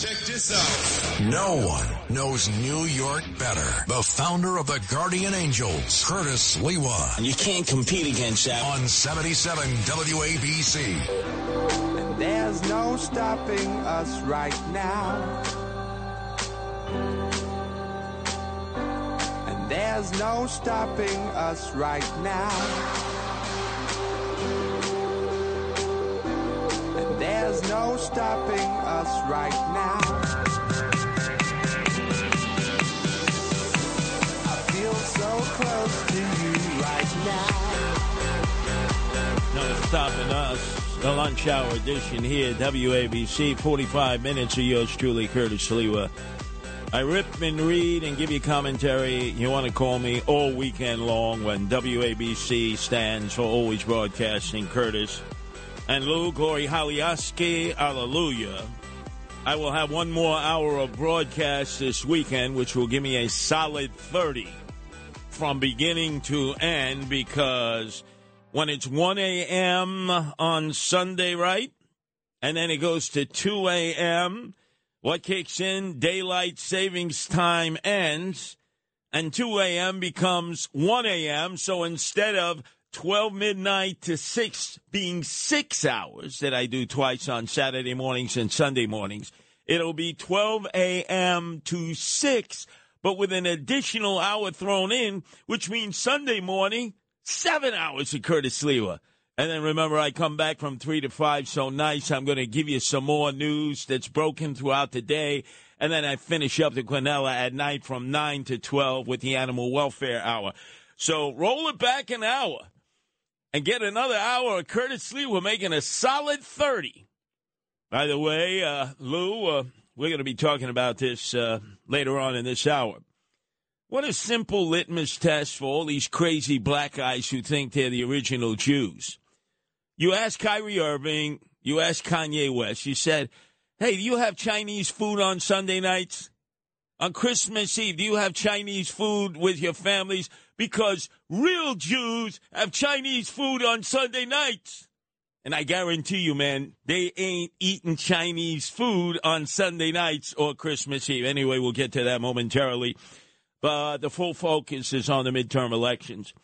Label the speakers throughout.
Speaker 1: Check this out. No one knows New York better. The founder of the Guardian Angels, Curtis Sliwa.
Speaker 2: And you can't compete against that.
Speaker 1: On 77 WABC.
Speaker 3: And there's no stopping us right now. And there's no stopping us right now. And there's no stopping us right now. I feel so close to you right now.
Speaker 4: No stopping us. The lunch hour edition here, WABC. 45 minutes of yours truly, Curtis Sliwa. I rip and read and give you commentary. You want to call me all weekend long when WABC stands for Always Broadcasting Curtis. And Lou Glory Haliaski, hallelujah. I will have one more hour of broadcast this weekend, which will give me a solid 30 from beginning to end because when it's 1 a.m. on Sunday, right? And then it goes to 2 a.m., what kicks in? Daylight savings time ends, and 2 a.m. becomes 1 a.m. So instead of 12 midnight to 6 being six hours that I do twice on Saturday mornings and Sunday mornings, it'll be 12 a.m. to 6, but with an additional hour thrown in, which means Sunday morning, seven hours of Curtis Sliwa. And then remember, I come back from 3 to 5, so nice. I'm going to give you some more news that's broken throughout the day. And then I finish up the Quinella at night from 9 to 12 with the Animal Welfare Hour. So roll it back an hour and get another hour of Curtis Lee. We're making a solid 30. By the way, uh, Lou, uh, we're going to be talking about this uh, later on in this hour. What a simple litmus test for all these crazy black guys who think they're the original Jews. You ask Kyrie Irving, you ask Kanye West, you said, Hey, do you have Chinese food on Sunday nights? On Christmas Eve, do you have Chinese food with your families? Because real Jews have Chinese food on Sunday nights. And I guarantee you, man, they ain't eating Chinese food on Sunday nights or Christmas Eve. Anyway, we'll get to that momentarily. But the full focus is on the midterm elections.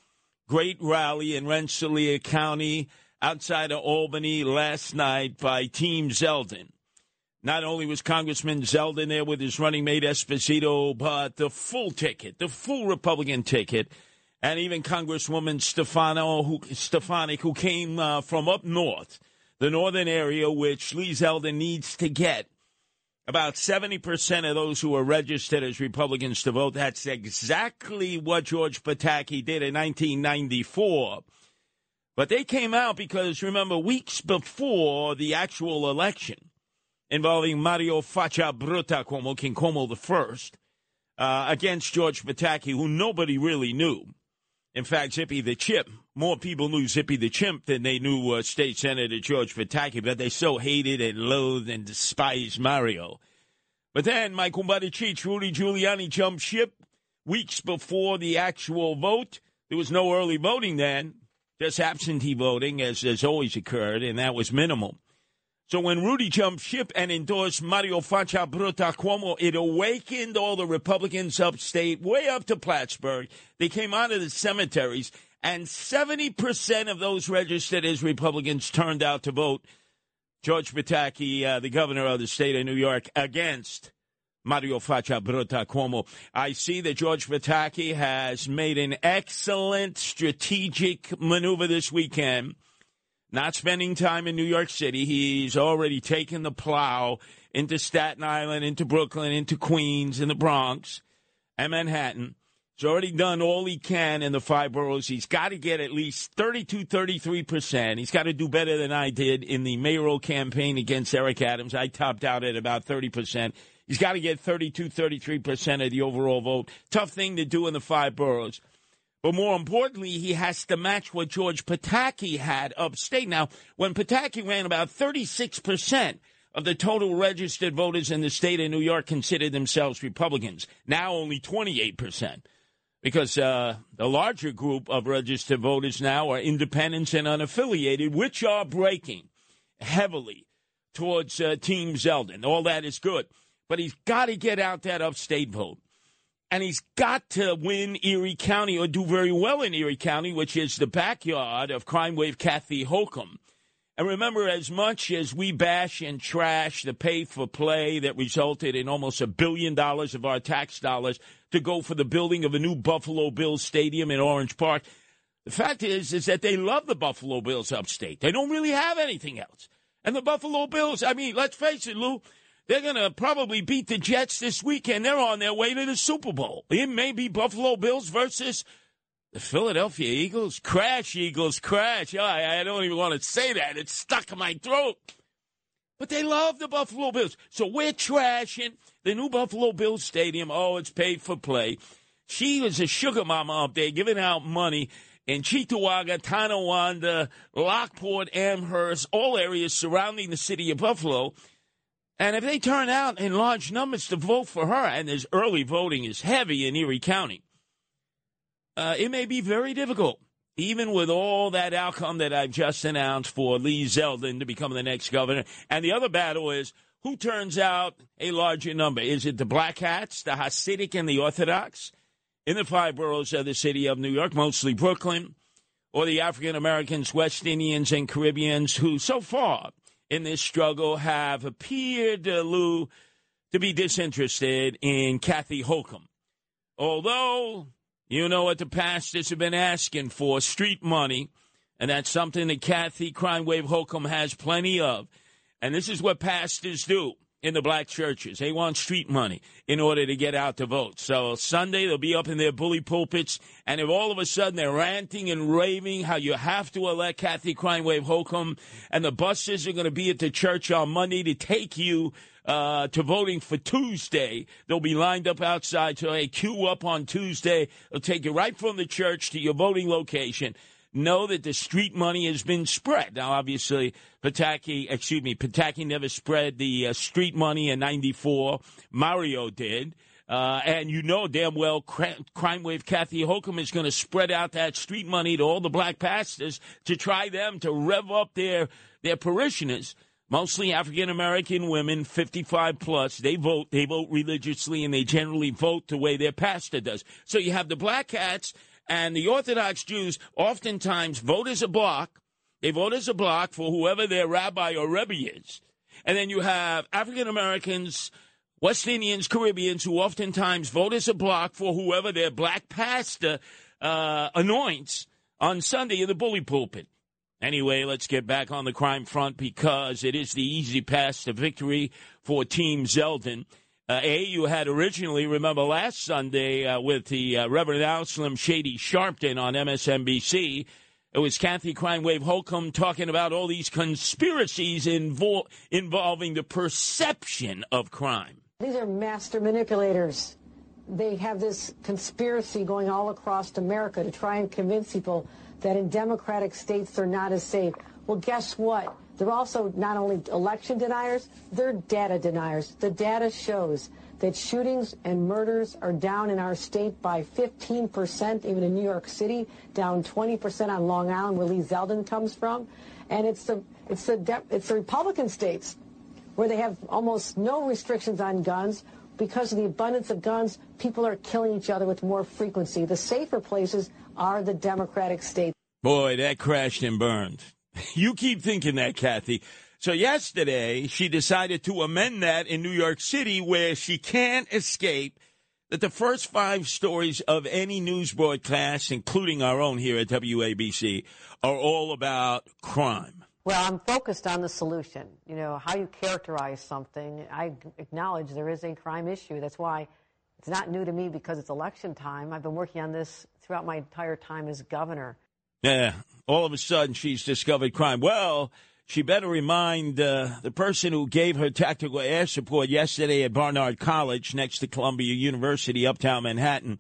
Speaker 4: Great rally in Rensselaer County outside of Albany last night by Team Zeldin. Not only was Congressman Zeldin there with his running mate Esposito, but the full ticket, the full Republican ticket, and even Congresswoman Stefano, who, Stefanik, who came uh, from up north, the northern area, which Lee Zeldin needs to get about 70% of those who are registered as Republicans to vote. That's exactly what George Pataki did in 1994. But they came out because, remember, weeks before the actual election involving Mario Faccia Bruta Cuomo, King Cuomo the first, uh, against George Pataki, who nobody really knew. In fact, Zippy the Chimp, more people knew Zippy the Chimp than they knew uh, State Senator George Pataki, but they so hated and loathed and despised Mario. But then kumbaya Cheech, Rudy Giuliani, jumped ship weeks before the actual vote. There was no early voting then, just absentee voting, as has always occurred, and that was minimal. So when Rudy jumped ship and endorsed Mario Faccia Bruta Cuomo, it awakened all the Republicans upstate, way up to Plattsburgh. They came out of the cemeteries, and 70% of those registered as Republicans turned out to vote George Pataki, uh, the governor of the state of New York, against Mario Faccia Bruta Cuomo. I see that George Pataki has made an excellent strategic maneuver this weekend not spending time in New York City. He's already taken the plow into Staten Island, into Brooklyn, into Queens, in the Bronx, and Manhattan. He's already done all he can in the five boroughs. He's got to get at least 32, 33%. He's got to do better than I did in the mayoral campaign against Eric Adams. I topped out at about 30%. He's got to get 32, 33% of the overall vote. Tough thing to do in the five boroughs. But more importantly, he has to match what George Pataki had upstate. Now, when Pataki ran about 36%, of the total registered voters in the state of New York considered themselves Republicans. Now only 28% because uh, the larger group of registered voters now are independents and unaffiliated, which are breaking heavily towards uh, Team Zeldin. All that is good. But he's got to get out that upstate vote. And he's got to win Erie County or do very well in Erie County, which is the backyard of crime wave Kathy Hochul. And remember, as much as we bash and trash the pay for play that resulted in almost a billion dollars of our tax dollars to go for the building of a new Buffalo Bills stadium in Orchard Park. The fact is, is that they love the Buffalo Bills upstate. They don't really have anything else. And the Buffalo Bills, I mean, let's face it, Lou, they're going to probably beat the Jets this weekend. They're on their way to the Super Bowl. It may be Buffalo Bills versus the Philadelphia Eagles. Crash, Eagles, crash. I, I don't even want to say that. It's stuck in my throat. But they love the Buffalo Bills. So we're trashing the new Buffalo Bills Stadium. Oh, it's paid for play. She was a sugar mama up there giving out money in Cheektowaga, Tonawanda, Lockport, Amherst, all areas surrounding the city of Buffalo. And if they turn out in large numbers to vote for her, and this early voting is heavy in Erie County, uh, it may be very difficult even with all that outcome that I've just announced for Lee Zeldin to become the next governor. And the other battle is who turns out a larger number? Is it the Black Hats, the Hasidic, and the Orthodox in the five boroughs of the city of New York, mostly Brooklyn, or the African Americans, West Indians, and Caribbeans who so far in this struggle have appeared, uh, Lou, to be disinterested in Kathy Hochul. Although you know what the pastors have been asking for street money. And that's something that Kathy Crime Wave Hochul has plenty of. And this is what pastors do in the black churches. They want street money in order to get out to vote. So Sunday they'll be up in their bully pulpits, and if all of a sudden they're ranting and raving how you have to elect Kathy Crime Wave Hochul, and the buses are going to be at the church on Monday to take you uh, to voting for Tuesday. They'll be lined up outside. So, hey, queue up on Tuesday. They'll take you right from the church to your voting location. Know that the street money has been spread. Now, obviously, Pataki, excuse me, Pataki never spread the uh, street money in 94. Mario did. Uh, and you know damn well crime wave Kathy Hochul is going to spread out that street money to all the black pastors to try them to rev up their their parishioners mostly African American women, 55 plus. They vote. They vote religiously, and they generally vote the way their pastor does. So you have the black hats and the Orthodox Jews. Oftentimes vote as a block. They vote as a block for whoever their rabbi or rebbe is, and then you have African Americans. West Indians, Caribbeans, who oftentimes vote as a block for whoever their black pastor uh, anoints on Sunday in the bully pulpit. Anyway, let's get back on the crime front because it is the easy path to victory for Team Zeldin. Uh, a, you had originally, remember last Sunday uh, with the uh, Reverend Al-Slim Shady Sharpton on MSNBC, it was Kathy Crime Wave Hochul talking about all these conspiracies invo- involving the perception of crime.
Speaker 5: These are master manipulators. They have this conspiracy going all across America to try and convince people that in democratic states they're not as safe. Well, guess what? They're also not only election deniers, they're data deniers. The data shows that shootings and murders are down in our state by 15%, even in New York City, down 20% on Long Island, where Lee Zeldin comes from. And it's the, it's the, it's the Republican states where they have almost no restrictions on guns. Because of the abundance of guns, people are killing each other with more frequency. The safer places are the Democratic states.
Speaker 4: Boy, that crashed and burned. You keep thinking that, Kathy. So yesterday, she decided to amend that in New York City, where she can't escape that the first five stories of any news broadcast, including our own here at WABC, are all about crime.
Speaker 5: Well, I'm focused on the solution. You know, how you characterize something. I acknowledge there is a crime issue. That's why It's not new to me because it's election time. I've been working on this throughout my entire time as governor.
Speaker 4: Yeah, all of a sudden she's discovered crime. Well, she better remind uh, the person who gave her tactical air support yesterday at Barnard College next to Columbia University, uptown Manhattan.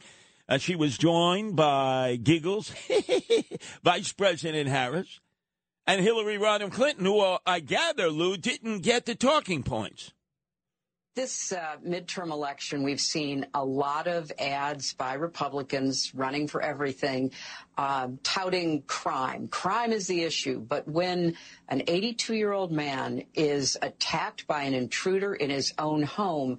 Speaker 4: Uh, she was joined by Giggles, Vice President Harris, and Hillary Rodham Clinton, who uh, I gather, Lou, didn't get the talking points.
Speaker 6: This uh, midterm election, we've seen a lot of ads by Republicans running for everything, um, touting crime. Crime is the issue, but when an 82 year old man is attacked by an intruder in his own home,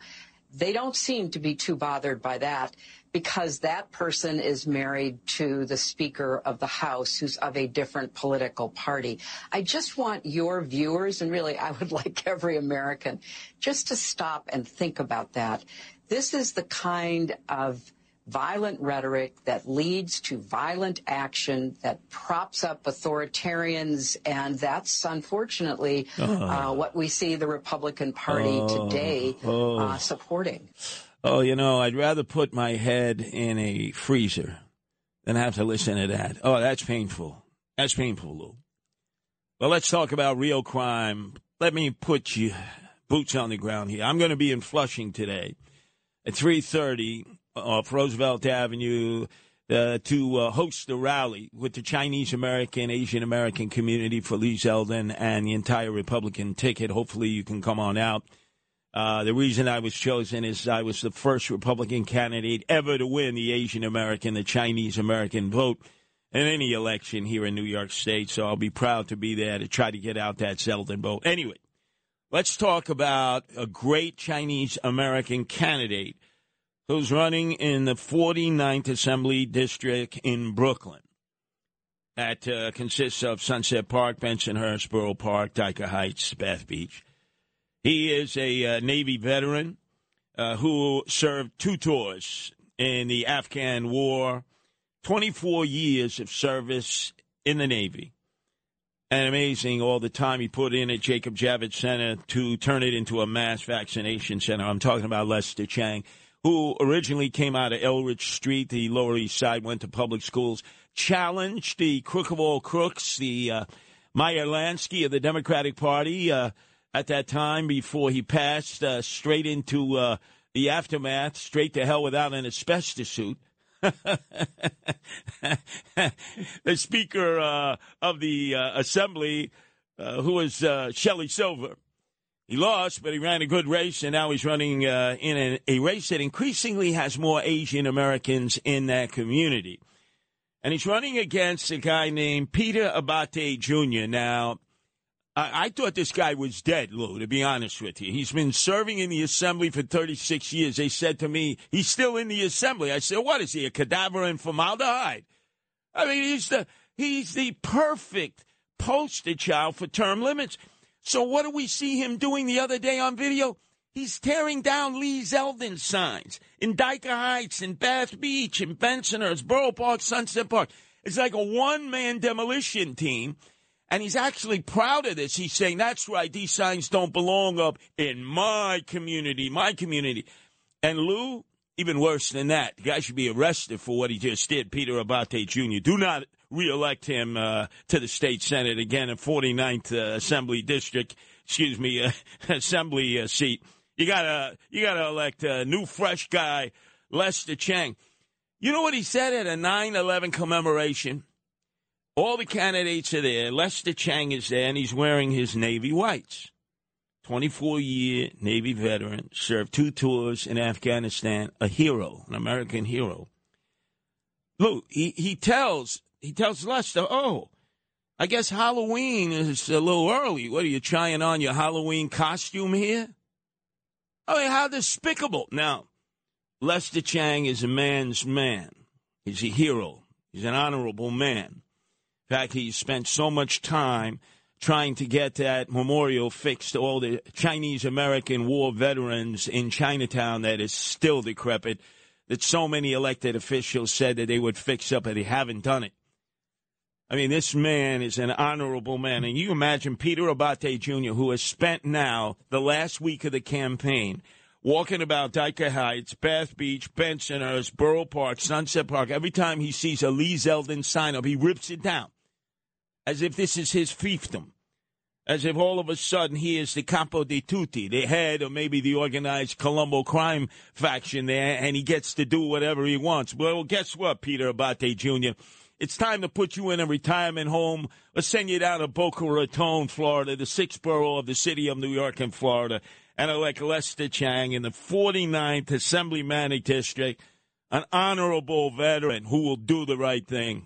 Speaker 6: they don't seem to be too bothered by that because that person is married to the Speaker of the House who's of a different political party. I just want your viewers, and really I would like every American, just to stop and think about that. This is the kind of violent rhetoric that leads to violent action that props up authoritarians, and that's unfortunately uh, what we see the Republican Party today uh, supporting.
Speaker 4: Oh, you know, I'd rather put my head in a freezer than have to listen to that. Oh, that's painful. That's painful, Lou. Well, let's talk about real crime. Let me put you boots on the ground here. I'm going to be in Flushing today at 3:30 off Roosevelt Avenue uh, to uh, host a rally with the Chinese American, Asian American community for Lee Zeldin and the entire Republican ticket. Hopefully, you can come on out. Uh, the reason I was chosen is I was the first Republican candidate ever to win the Asian American, the Chinese American vote in any election here in New York State. So I'll be proud to be there to try to get out that Zeldin vote. Anyway, let's talk about a great Chinese American candidate who's running in the 49th Assembly District in Brooklyn. That uh, consists of Sunset Park, Bensonhurst, Borough Park, Dyker Heights, Bath Beach. He is a uh, Navy veteran uh, who served two tours in the Afghan War, 24 years of service in the Navy. And amazing all the time he put in at Jacob Javits Center to turn it into a mass vaccination center. I'm talking about Lester Chang, who originally came out of Eldridge Street, the Lower East Side, went to public schools, challenged the crook of all crooks, the uh, Meyer Lansky of the Democratic Party. Uh, at that time before he passed uh, straight into uh, the aftermath, straight to hell without an asbestos suit. the Speaker uh, of the uh, Assembly, uh, who was uh, Shelley Silver. He lost, but he ran a good race, and now he's running in a, a race that increasingly has more Asian Americans in that community. And he's running against a guy named Peter Abbate Jr. Now, I, thought this guy was dead, Lou, to be honest with you. He's been serving in the assembly for 36 years. They said to me, he's still in the assembly. I said, what is he, a cadaver in formaldehyde? I mean, he's the, he's the perfect poster child for term limits. So what do we see him doing the other day on video? He's tearing down Lee Zeldin signs in Dyker Heights, in Bath Beach, in Bensonhurst, Borough Park, Sunset Park. It's like a one man demolition team and he's actually proud of this. He's saying, that's right, these signs don't belong up in my community, my community. And Lou, even worse than that, the guy should be arrested for what he just did, Peter Abbate Jr. Do not reelect him uh, to the state senate again in 49th uh, Assembly District, excuse me, uh, Assembly uh, seat. You gotta, you gotta elect a new, fresh guy, Lester Chang. You know what he said at a 9/11 commemoration? All the candidates are there. Lester Chang is there, and he's wearing his Navy whites. 24 year Navy veteran, served two tours in Afghanistan, a hero, an American hero. Look, he, he tells he tells Lester, oh, I guess Halloween is a little early. What are you trying on your Halloween costume here? I mean, how despicable. Now, Lester Chang is a man's man. He's a hero. He's an honorable man. Fact, he spent so much time trying to get that memorial fixed to all the Chinese American war veterans in Chinatown that is still decrepit, that so many elected officials said that they would fix up, but they haven't done it. I mean, this man is an honorable man. And you imagine Peter Abbate Jr., who has spent now the last week of the campaign walking about Dyker Heights, Bath Beach, Bensonhurst, Borough Park, Sunset Park. Every time he sees a Lee Zeldin sign up, he rips it down as if this is his fiefdom as if all of a sudden he is the capo di tutti, the head or maybe the organized Colombo crime faction there, and he gets to do whatever he wants. Well, guess what, Peter Abbate Jr.? It's time to put you in a retirement home or send you down to Boca Raton, Florida, the sixth borough of the city of New York and Florida, and elect Lester Chang in the 49th Assemblyman District, an honorable veteran who will do the right thing.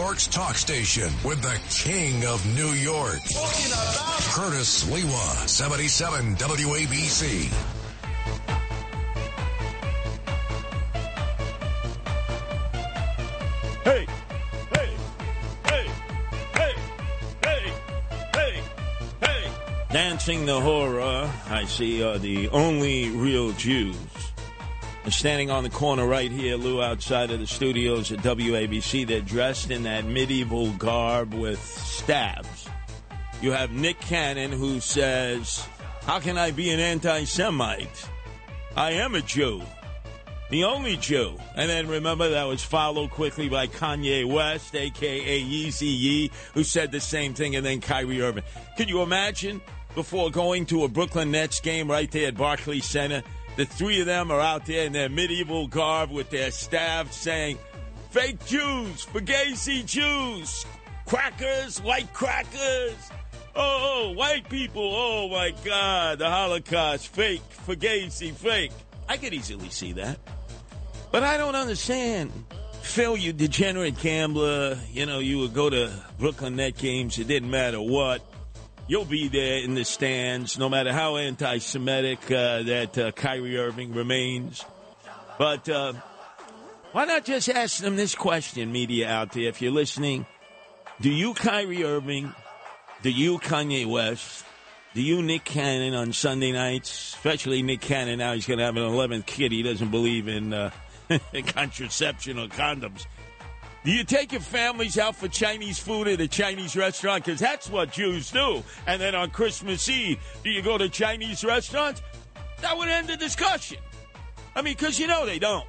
Speaker 1: York's talk station with the king of New York. Curtis Sliwa, 77 WABC.
Speaker 4: Hey, hey, hey, hey, hey, hey, hey. Dancing the horror, I see, are the only real Jews. Standing on the corner right here, Lou, outside of the studios at WABC. They're dressed in that medieval garb with staves. You have Nick Cannon who says, How can I be an anti Semite? I am a Jew. The only Jew. And then remember that was followed quickly by Kanye West, aka Yeezy Ye, who said the same thing, and then Kyrie Irving. Can you imagine before going to a Brooklyn Nets game right there at Barclays Center? The three of them are out there in their medieval garb with their staff saying, fake Jews, Fugazi Jews, crackers, white crackers. Oh, oh, white people. Oh, my God. The Holocaust, fake, Fugazi, fake. I could easily see that. But I don't understand. Phil, you degenerate gambler, you know, you would go to Brooklyn Net games, it didn't matter what you'll be there in the stands, no matter how anti-Semitic uh, that uh, Kyrie Irving remains. But uh, why not just ask them this question, media out there, if you're listening? Do you, Kyrie Irving, do you, Kanye West, do you, Nick Cannon, on Sunday nights, especially Nick Cannon now, he's going to have an 11th kid. He doesn't believe in uh, contraception or condoms. Do you take your families out for Chinese food at a Chinese restaurant? Because that's what Jews do. And then on Christmas Eve, do you go to Chinese restaurants? That would end the discussion. I mean, because you know they don't.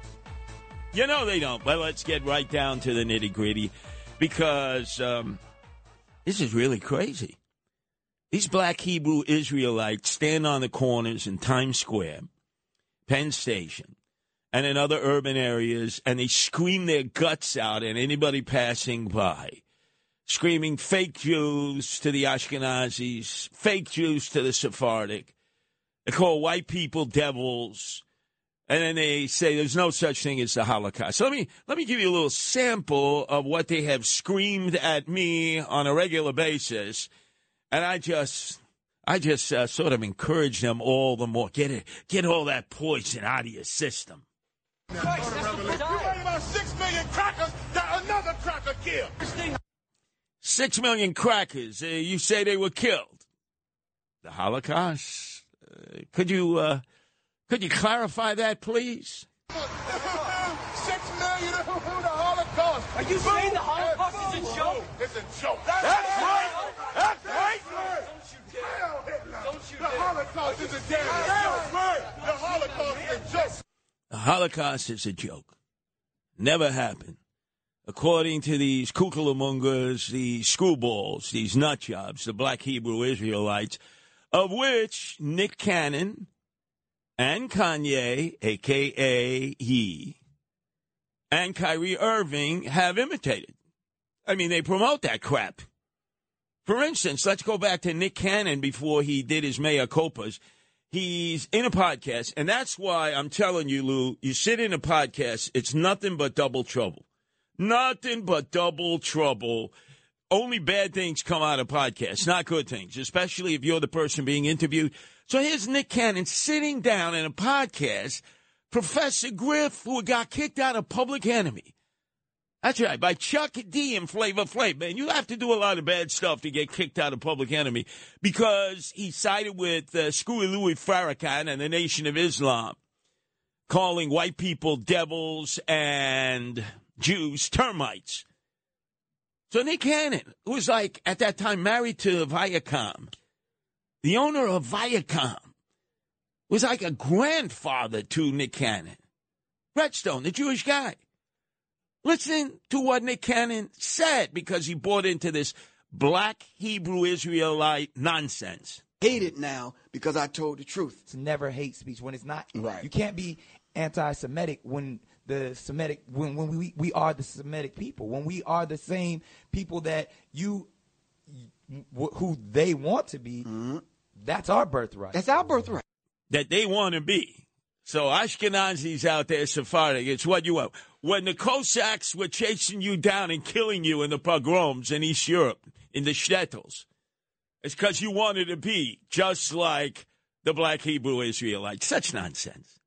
Speaker 4: You know they don't. But let's get right down to the nitty gritty because um, this is really crazy. These black Hebrew Israelites stand on the corners in Times Square, Penn Station, and in other urban areas, and they scream their guts out at anybody passing by, screaming fake Jews to the Ashkenazis, fake Jews to the Sephardic. They call white people devils, and then they say there's no such thing as the Holocaust. So let me let me give you a little sample of what they have screamed at me on a regular basis, and I just. I just uh, sort of encourage them all the more. Get it, get all that poison out of your system.
Speaker 7: You worry about six million crackers that another cracker killed.
Speaker 4: Six million crackers. Uh, you say they were killed. The Holocaust. Uh, could you uh, could you clarify that, please?
Speaker 7: Six million who the Holocaust.
Speaker 8: Are you saying the Holocaust is a joke?
Speaker 7: It's a joke.
Speaker 8: That's
Speaker 7: right. That's right.
Speaker 8: Don't you dare. Don't you
Speaker 7: The. Holocaust is a damn joke. The Holocaust is a joke.
Speaker 4: The Holocaust is a joke. Never happened. According to these kukalamungas, these screwballs, these nut jobs, the black Hebrew Israelites, of which Nick Cannon and Kanye, aka he, and Kyrie Irving have imitated. I mean, they promote that crap. For instance, let's go back to Nick Cannon before he did his mea culpas. He's in a podcast, and that's why I'm telling you, Lou, you sit in a podcast, it's nothing but double trouble. Nothing but double trouble only bad things come out of podcasts, not good things, especially if you're the person being interviewed. So here's Nick Cannon sitting down in a podcast, Professor Griff, who got kicked out of Public Enemy. That's right, by Chuck D and Flavor Flav. Man, you have to do a lot of bad stuff to get kicked out of Public Enemy because he sided with uh, Screwy Louis Farrakhan and the Nation of Islam, calling white people devils and Jews termites. So Nick Cannon, who was like at that time married to Viacom, the owner of Viacom, was like a grandfather to Nick Cannon. Redstone, the Jewish guy. Listen to what Nick Cannon said because he bought into this black Hebrew Israelite nonsense.
Speaker 9: Hate it now because I told the truth.
Speaker 10: It's never hate speech when it's not.
Speaker 9: Right.
Speaker 10: You can't be anti-Semitic when the Semitic when when we we are the Semitic people when we are the same people that you who they want to be.
Speaker 9: Mm-hmm.
Speaker 10: That's our birthright.
Speaker 9: That's our birthright.
Speaker 4: That they want to be. So Ashkenazis out there, Sephardic, it's what you want. When the Cossacks were chasing you down and killing you in the pogroms in East Europe, in the shtetls, it's because you wanted to be just like the black Hebrew Israelites. Such nonsense.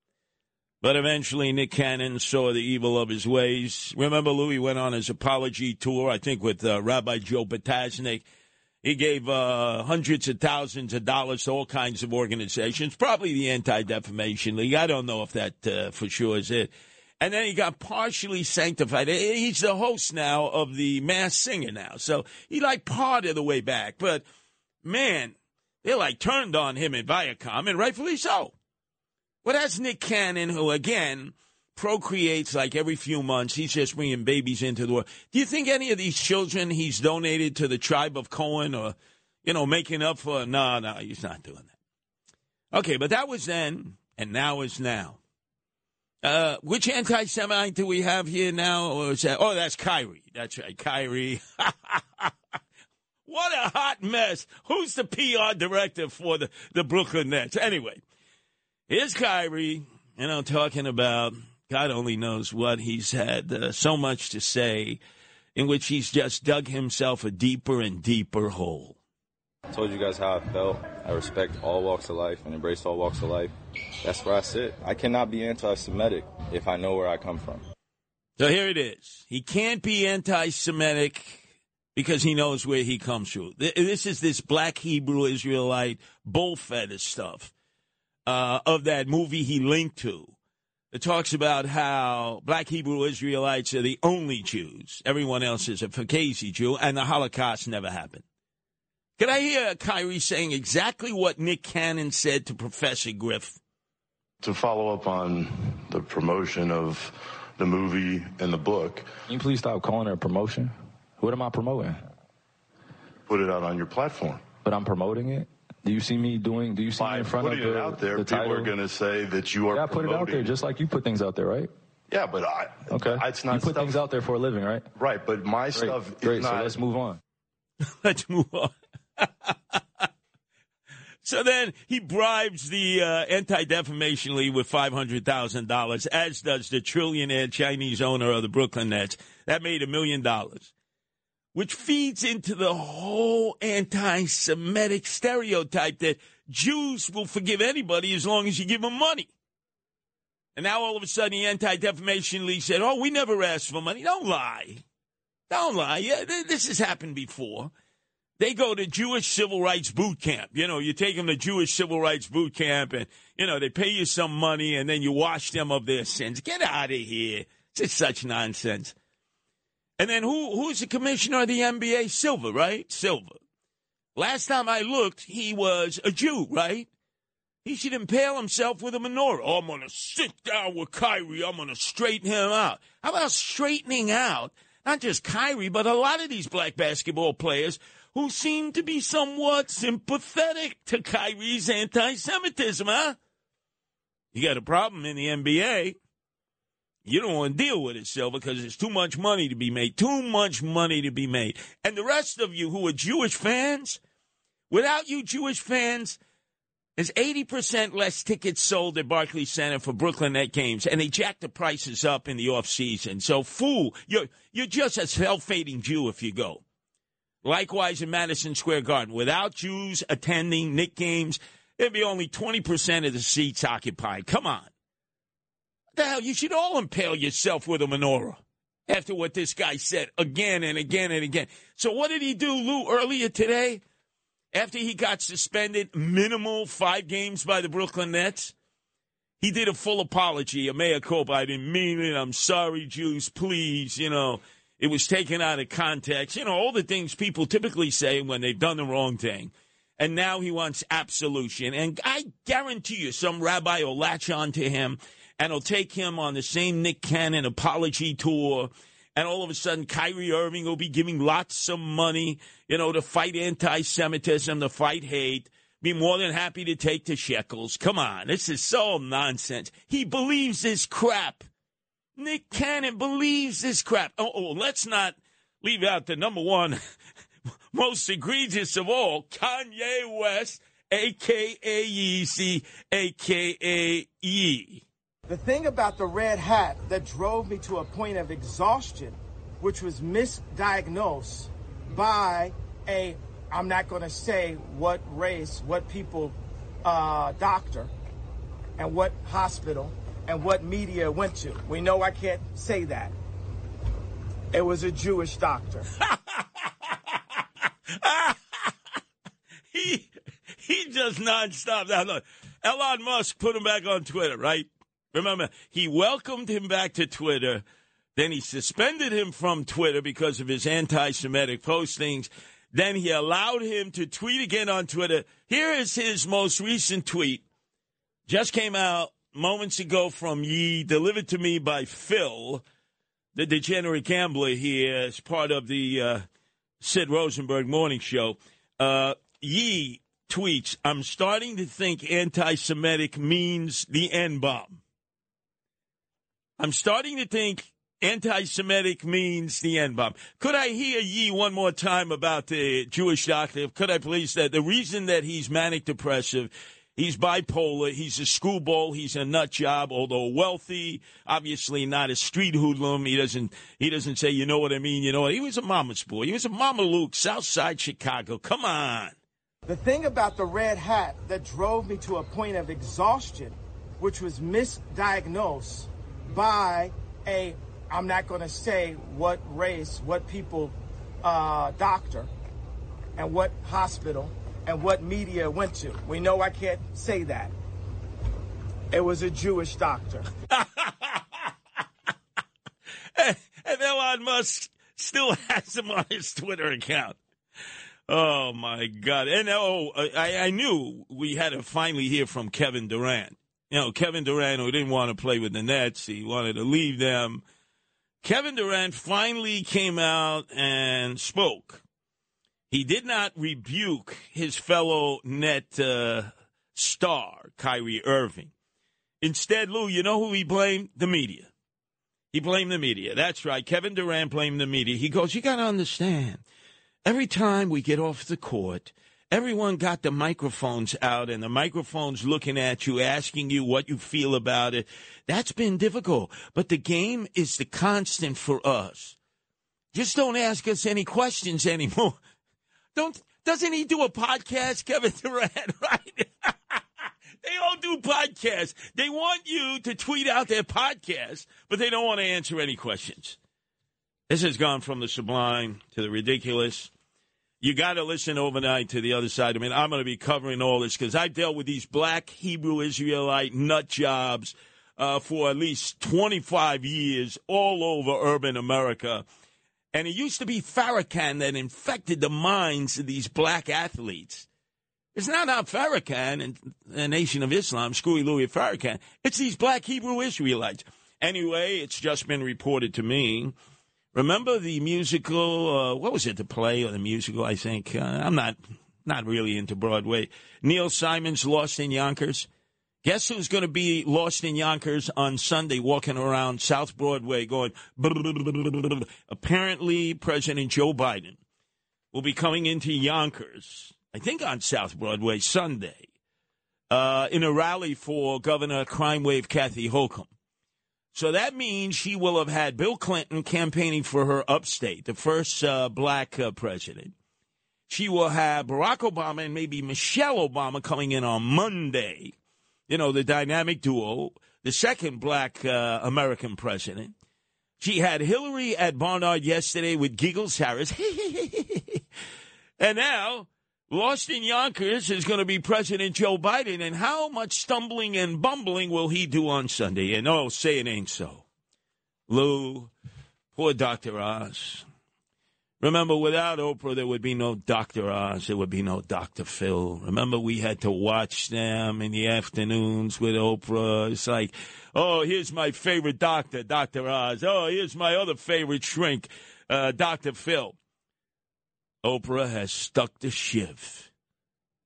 Speaker 4: But eventually, Nick Cannon saw the evil of his ways. Remember, Louis went on his apology tour, I think, with uh, Rabbi Joe Potasnik. He gave uh, hundreds of thousands of dollars to all kinds of organizations, probably the Anti Defamation League. I don't know if that uh, for sure is it. And then he got partially sanctified. He's the host now of the Masked Singer now. So he like part of the way back. But man, they like turned on him at Viacom, and rightfully so. But that's Nick Cannon, who again procreates like every few months. He's just bringing babies into the world. Do you think any of these children he's donated to the tribe of Cohen or, you know, making up for? No, no, he's not doing that. Okay, but that was then, and now is now. Uh, which anti-Semite do we have here now? Or is that? Oh, that's Kyrie. That's right, Kyrie. what a hot mess. Who's the PR director for the, the Brooklyn Nets? Anyway, here's Kyrie, and I'm talking about God only knows what he's had uh, so much to say, in which he's just dug himself a deeper and deeper hole.
Speaker 11: I told you guys how I felt. I respect all walks of life and embrace all walks of life. That's where I sit. I cannot be anti Semitic if I know where I come from.
Speaker 4: So here it is. He can't be anti Semitic because he knows where he comes from. This is this black Hebrew Israelite bull fetish stuff uh, of that movie he linked to. It talks about how black Hebrew Israelites are the only Jews. Everyone else is a Fugazi Jew, and the Holocaust never happened. Can I hear Kyrie saying exactly what Nick Cannon said to Professor Griff?
Speaker 12: To follow up on the promotion of the movie and the book.
Speaker 11: Can you please stop calling it a promotion? What am I promoting?
Speaker 12: Put it out on your platform.
Speaker 11: But I'm promoting it? Do you see me doing? Do you see
Speaker 12: By
Speaker 11: me in front of
Speaker 12: putting
Speaker 11: the,
Speaker 12: it out there,
Speaker 11: the
Speaker 12: people
Speaker 11: title?
Speaker 12: are going to say that you are.
Speaker 11: Yeah, I put it out there just like you put things out there, right?
Speaker 12: Yeah, but I.
Speaker 11: Okay.
Speaker 12: It's not
Speaker 11: you put
Speaker 12: stuff-
Speaker 11: things out there for a living, right?
Speaker 12: Right, but my
Speaker 11: Great.
Speaker 12: stuff
Speaker 11: Great.
Speaker 12: is
Speaker 11: So
Speaker 12: not.
Speaker 11: let's move on.
Speaker 4: Let's move on. so then he bribes the uh, Anti Defamation League with $500,000, as does the trillionaire Chinese owner of the Brooklyn Nets. That made a million dollars, which feeds into the whole anti Semitic stereotype that Jews will forgive anybody as long as you give them money. And now all of a sudden the Anti Defamation League said, oh, we never asked for money. Don't lie. Don't lie. Yeah, th- this has happened before. They go to Jewish civil rights boot camp. You know, you take them to Jewish civil rights boot camp and, you know, they pay you some money and then you wash them of their sins. Get out of here. It's such nonsense. And then who who's the commissioner of the NBA? Silver, right? Silver. Last time I looked, he was a Jew, right? He should impale himself with a menorah. Oh, I'm going to sit down with Kyrie. I'm going to straighten him out. How about straightening out not just Kyrie, but a lot of these black basketball players who seem to be somewhat sympathetic to Kyrie's anti Semitism, huh? You got a problem in the NBA. You don't want to deal with it, Silver, because there's too much money to be made. Too much money to be made. And the rest of you who are Jewish fans, without you Jewish fans, there's 80% less tickets sold at Barclays Center for Brooklyn Net games, and they jack the prices up in the off season. So, fool, you're, you're just a self-fading Jew if you go. Likewise in Madison Square Garden. Without Jews attending Knick games, there'd be only 20% of the seats occupied. Come on. The hell? You should all impale yourself with a menorah after what this guy said again and again and again. So what did he do, Lou, earlier today? After he got suspended, minimal five games by the Brooklyn Nets, he did a full apology, a mea culpa. I didn't mean it. I'm sorry, Jews. Please, you know, it was taken out of context. You know, all the things people typically say when they've done the wrong thing. And now he wants absolution. And I guarantee you, some rabbi will latch on to him and will take him on the same Nick Cannon apology tour. And all of a sudden, Kyrie Irving will be giving lots of money, you know, to fight anti Semitism, to fight hate be more than happy to take the shekels. Come on, this is so nonsense. He believes this crap. Nick Cannon believes this crap. Oh, oh let's not leave out the number one most egregious of all, Kanye West, aka Yeezy, aka Ye.
Speaker 13: The thing about the red hat that drove me to a point of exhaustion, which was misdiagnosed by a I'm not going to say what race, what people, uh, doctor, and what hospital, and what media went to. We know I can't say that. It was a Jewish doctor.
Speaker 4: he he just nonstop. Now look, Elon Musk put him back on Twitter, right? Remember, he welcomed him back to Twitter. Then he suspended him from Twitter because of his anti-Semitic postings. Then he allowed him to tweet again on Twitter. Here is his most recent tweet. Just came out moments ago from Ye, delivered to me by Phil, the degenerate gambler here, as part of the uh, Sid Rosenberg morning show. Uh, tweets, I'm starting to think anti Semitic means the N bomb. I'm starting to think anti Semitic means the N bomb. Could I hear ye one more time about the Jewish doctor? Could I please? That the reason that he's manic depressive. He's bipolar. He's a screwball. He's a nut job. Although wealthy, obviously not a street hoodlum. He doesn't. He doesn't say, "You know what I mean." You know what? He was a mama's boy. He was a mama Luke, South Side Chicago. Come on.
Speaker 13: The thing about the red hat that drove me to a point of exhaustion, which was misdiagnosed by a I'm not going to say what race, what people, uh, doctor, and what hospital, and what media went to. We know I can't say that. It was a Jewish doctor.
Speaker 4: and Elon Musk still has him on his Twitter account. Oh my God! And oh, I, I knew we had to finally hear from Kevin Durant. You know, Kevin Durant, who didn't want to play with the Nets, he wanted to leave them. Kevin Durant finally came out and spoke. He did not rebuke his fellow net uh, star, Kyrie Irving. Instead, Lou, you know who he blamed? The media. He blamed the media. That's right. Kevin Durant blamed the media. He goes, You got to understand, every time we get off the court, everyone got the microphones out and the microphones looking at you, asking you what you feel about it. That's been difficult. But the game is the constant for us. Just don't ask us any questions anymore. Don't doesn't he do a podcast, Kevin Durant, right? they all do podcasts. They want you to tweet out their podcast, but they don't want to answer any questions. This has gone from the sublime to the ridiculous you got to listen overnight to the other side. I mean, I'm going to be covering all this because I've dealt with these black Hebrew Israelite nut jobs uh, for at least 25 years all over urban America. And it used to be Farrakhan that infected the minds of these black athletes. It's not not Farrakhan and the Nation of Islam, Screwy Louis Farrakhan. It's these black Hebrew Israelites. Anyway, it's just been reported to me Remember the musical? Uh, what was it? The play or the musical? I think uh, I'm not not really into Broadway. Neil Simon's Lost in Yonkers. Guess who's going to be lost in Yonkers on Sunday, walking around South Broadway, going? Apparently, President Joe Biden will be coming into Yonkers. I think on South Broadway Sunday, uh, in a rally for Governor Crime Wave Kathy Hochul. So that means she will have had Bill Clinton campaigning for her upstate, the first uh, black uh, president. She will have Barack Obama and maybe Michelle Obama coming in on Monday. You know, the dynamic duo, the second black uh, American president. She had Hillary at Barnard yesterday with Giggles Harris. and now, lost in Yonkers is going to be President Joe Biden. And how much stumbling and bumbling will he do on Sunday? And oh, say it ain't so. Lou, poor Dr. Oz. Remember, without Oprah, there would be no Dr. Oz. There would be no Dr. Phil. Remember, we had to watch them in the afternoons with Oprah. It's like, oh, here's my favorite doctor, Dr. Oz. Oh, here's my other favorite shrink, uh, Dr. Phil. Oprah has stuck the shiv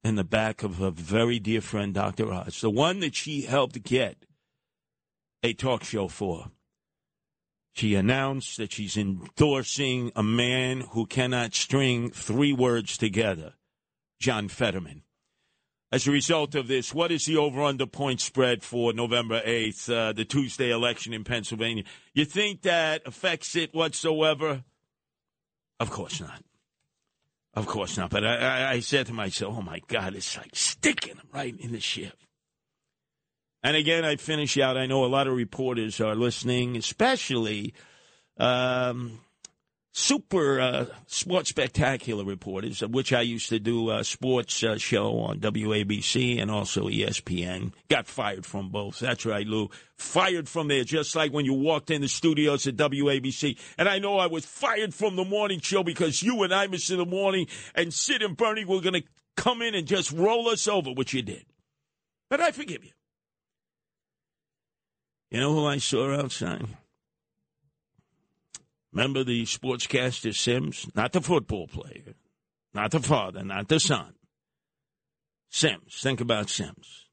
Speaker 4: in the back of her very dear friend, Dr. Oz, the one that she helped get a talk show for. She announced that she's endorsing a man who cannot string three words together, John Fetterman. As a result of this, what is the over under point spread for November 8th, uh, the Tuesday election in Pennsylvania? You think that affects it whatsoever? Of course not. Of course not. But I, I, I said to myself, oh my God, it's like sticking right in the ship. And again, I finish out. I know a lot of reporters are listening, especially um, super uh, sports spectacular reporters, of which I used to do a sports uh, show on WABC and also ESPN. Got fired from both. That's right, Lou. Fired from there, just like when you walked in the studios at WABC. And I know I was fired from the morning show because you and Imus in the morning and Sid and Bernie were going to come in and just roll us over, which you did. But I forgive you. You know who I saw outside? Remember the sportscaster Sims? Not the football player, not the father, not the son. Sims. Think about Sims.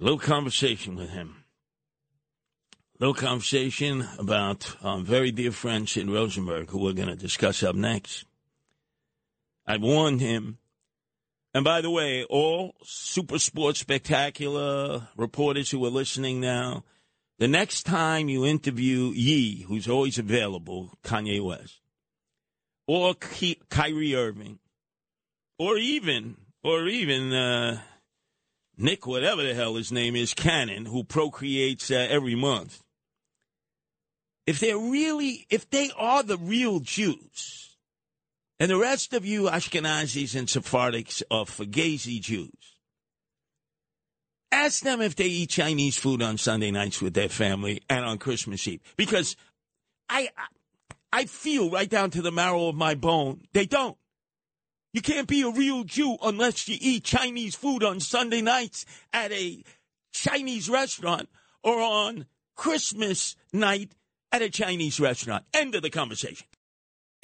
Speaker 4: A little conversation with him. A little conversation about our very dear friend Sid Rosenberg, who we're going to discuss up next. I warned him and by the way, all Super Sports Spectacular reporters who are listening now, the next time you interview Ye, who's always available, Kanye West, or Ky- Kyrie Irving, or even, or even uh, Nick, whatever the hell his name is, Cannon, who procreates uh, every month. If they're really, if they are the real Jews, and the rest of you Ashkenazis and Sephardics are Fugazi Jews. Ask them if they eat Chinese food on Sunday nights with their family and on Christmas Eve. Because I, I feel right down to the marrow of my bone, they don't. You can't be a real Jew unless you eat Chinese food on Sunday nights at a Chinese restaurant or on Christmas night at a Chinese restaurant. End of the conversation.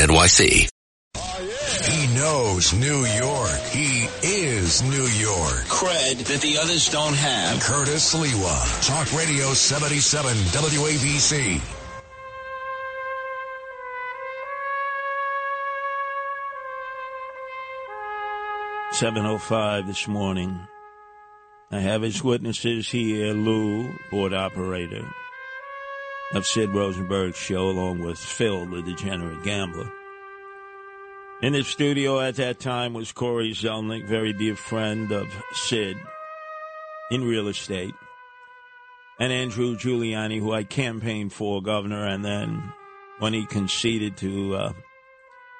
Speaker 14: NYC.
Speaker 1: He knows New York. He is New York.
Speaker 2: Cred that the others don't have.
Speaker 1: Curtis Sliwa. Talk Radio 77 WABC.
Speaker 4: Seven oh five this morning. I have his witnesses here, Lou, board operator of Sid Rosenberg's show, along with Phil, the degenerate gambler. In the studio at that time was Corey Zelnick, very dear friend of Sid in real estate, and Andrew Giuliani, who I campaigned for governor, and then when he conceded to uh,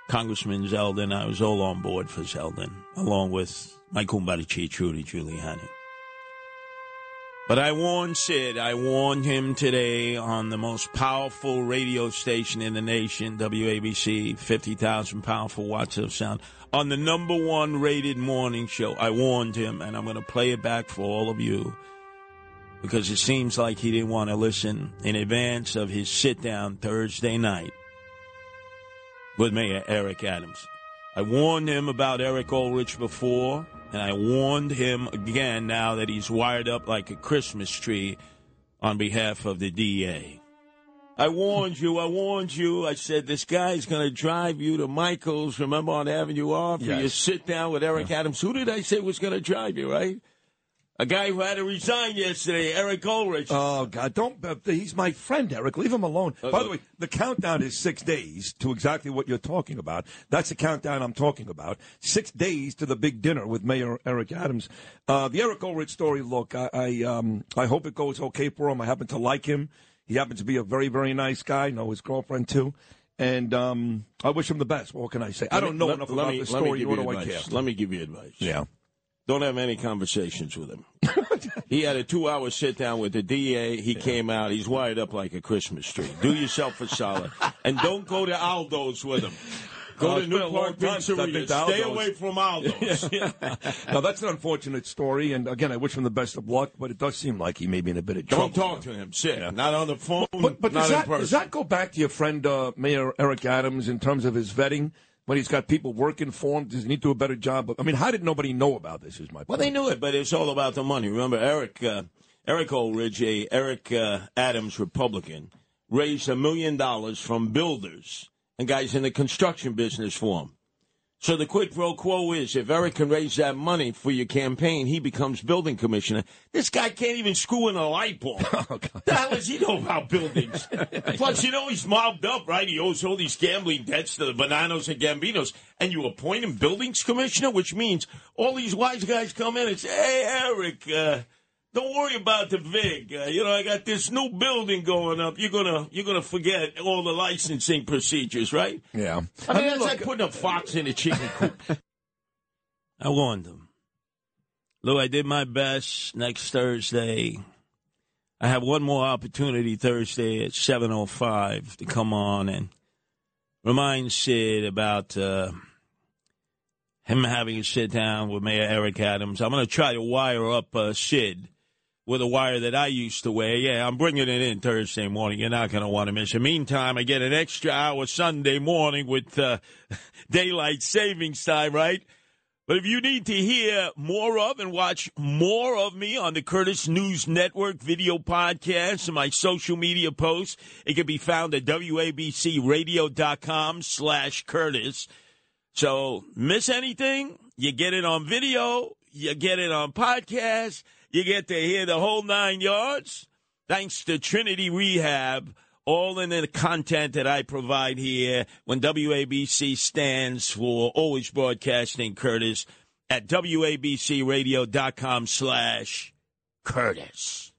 Speaker 4: Congressman Zeldin, I was all on board for Zeldin, along with my kumbarichi, Trudy Giuliani. But I warned Sid, I warned him today on the most powerful radio station in the nation, WABC, 50,000 powerful watts of sound, on the number one rated morning show. I warned him, and I'm going to play it back for all of you because it seems like he didn't want to listen in advance of his sit down Thursday night with Mayor Eric Adams. I warned him about Eric Ulrich before, and I warned him again now that he's wired up like a Christmas tree on behalf of the DA. I warned you, I warned you. I said, this guy's going to drive you to Michael's, remember on Avenue R, for
Speaker 15: Yes.
Speaker 4: you sit down with Eric Adams. Who did I say was going to drive you, right? A guy who had to resign yesterday, Eric Ulrich.
Speaker 15: Oh God! Don't. Uh, he's my friend, Eric. Leave him alone. By the way, the countdown is six days to exactly what you're talking about. That's the countdown I'm talking about. Six days to the big dinner with Mayor Eric Adams. Uh, the Eric Ulrich story. Look, I I, um, I hope it goes okay for him. I happen to like him. He happens to be a very very nice guy. Know his girlfriend too. And um, I wish him the best. What can I say? I don't know
Speaker 4: let-
Speaker 15: enough
Speaker 4: let
Speaker 15: about
Speaker 4: me-
Speaker 15: the
Speaker 4: let me
Speaker 15: story,
Speaker 4: give
Speaker 15: nor
Speaker 4: you
Speaker 15: do I
Speaker 4: advice.
Speaker 15: care.
Speaker 4: Let me give you advice.
Speaker 15: Yeah.
Speaker 4: Don't have any conversations with him. he had a two-hour sit-down with the DA. He came out. He's wired up like a Christmas tree. Do yourself a solid, and don't go to Aldo's with him. Go
Speaker 15: Oh,
Speaker 4: to
Speaker 15: it's
Speaker 4: New
Speaker 15: been a long
Speaker 4: Park
Speaker 15: time since I've
Speaker 4: Pizzeria. Stay away from Aldo's.
Speaker 15: now that's an unfortunate story, and again, I wish him the best of luck. But it does seem like he may be in a bit of trouble.
Speaker 4: Don't talk to him. Sit. Not on the phone.
Speaker 15: But, but
Speaker 4: not
Speaker 15: does,
Speaker 4: in
Speaker 15: that,
Speaker 4: person.
Speaker 15: does that go back to your friend uh, Mayor Eric Adams in terms of his vetting? When he's got people working for him, does he need to do a better job? I mean, how did nobody know about this? Is my
Speaker 4: Well, they knew it, but it's all about the money. Remember, Eric uh, Eric Ulrich, a Eric uh, Adams Republican, raised a million dollars from builders and guys in the construction business for him. So the quid pro quo is if Eric can raise that money for your campaign, he becomes building commissioner. This guy can't even screw in a light bulb. What the hell does he know about buildings? Plus, you know he's mobbed up, right? He owes all these gambling debts to the Bonannos and Gambinos, and you appoint him buildings commissioner, which means all these wise guys come in and say, "Hey, Eric, uh, don't worry about the vig. Uh, you know, I got this new building going up. You're gonna you're gonna forget all the licensing procedures, right?"
Speaker 15: Yeah.
Speaker 4: I mean, that's like putting a fox in a chicken coop. I warned them. Lou, I did my best. Next Thursday, I have one more opportunity Thursday at 7.05 to come on and remind Sid about uh, him having a sit down with Mayor Eric Adams. I'm going to try to wire up uh, Sid with a wire that I used to wear. Yeah, I'm bringing it in Thursday morning. You're not going to want to miss it. Meantime, I get an extra hour Sunday morning with uh, daylight savings time, right? But if you need to hear more of and watch more of me on the Curtis News Network video podcast and my social media posts, it can be found at wabcradio.com slash Curtis. So miss anything, you get it on video, you get it on podcast, you get to hear the whole nine yards. Thanks to Trinity Rehab, all in the content that I provide here when WABC stands for Always Broadcasting Curtis at wabcradio.com slash Curtis.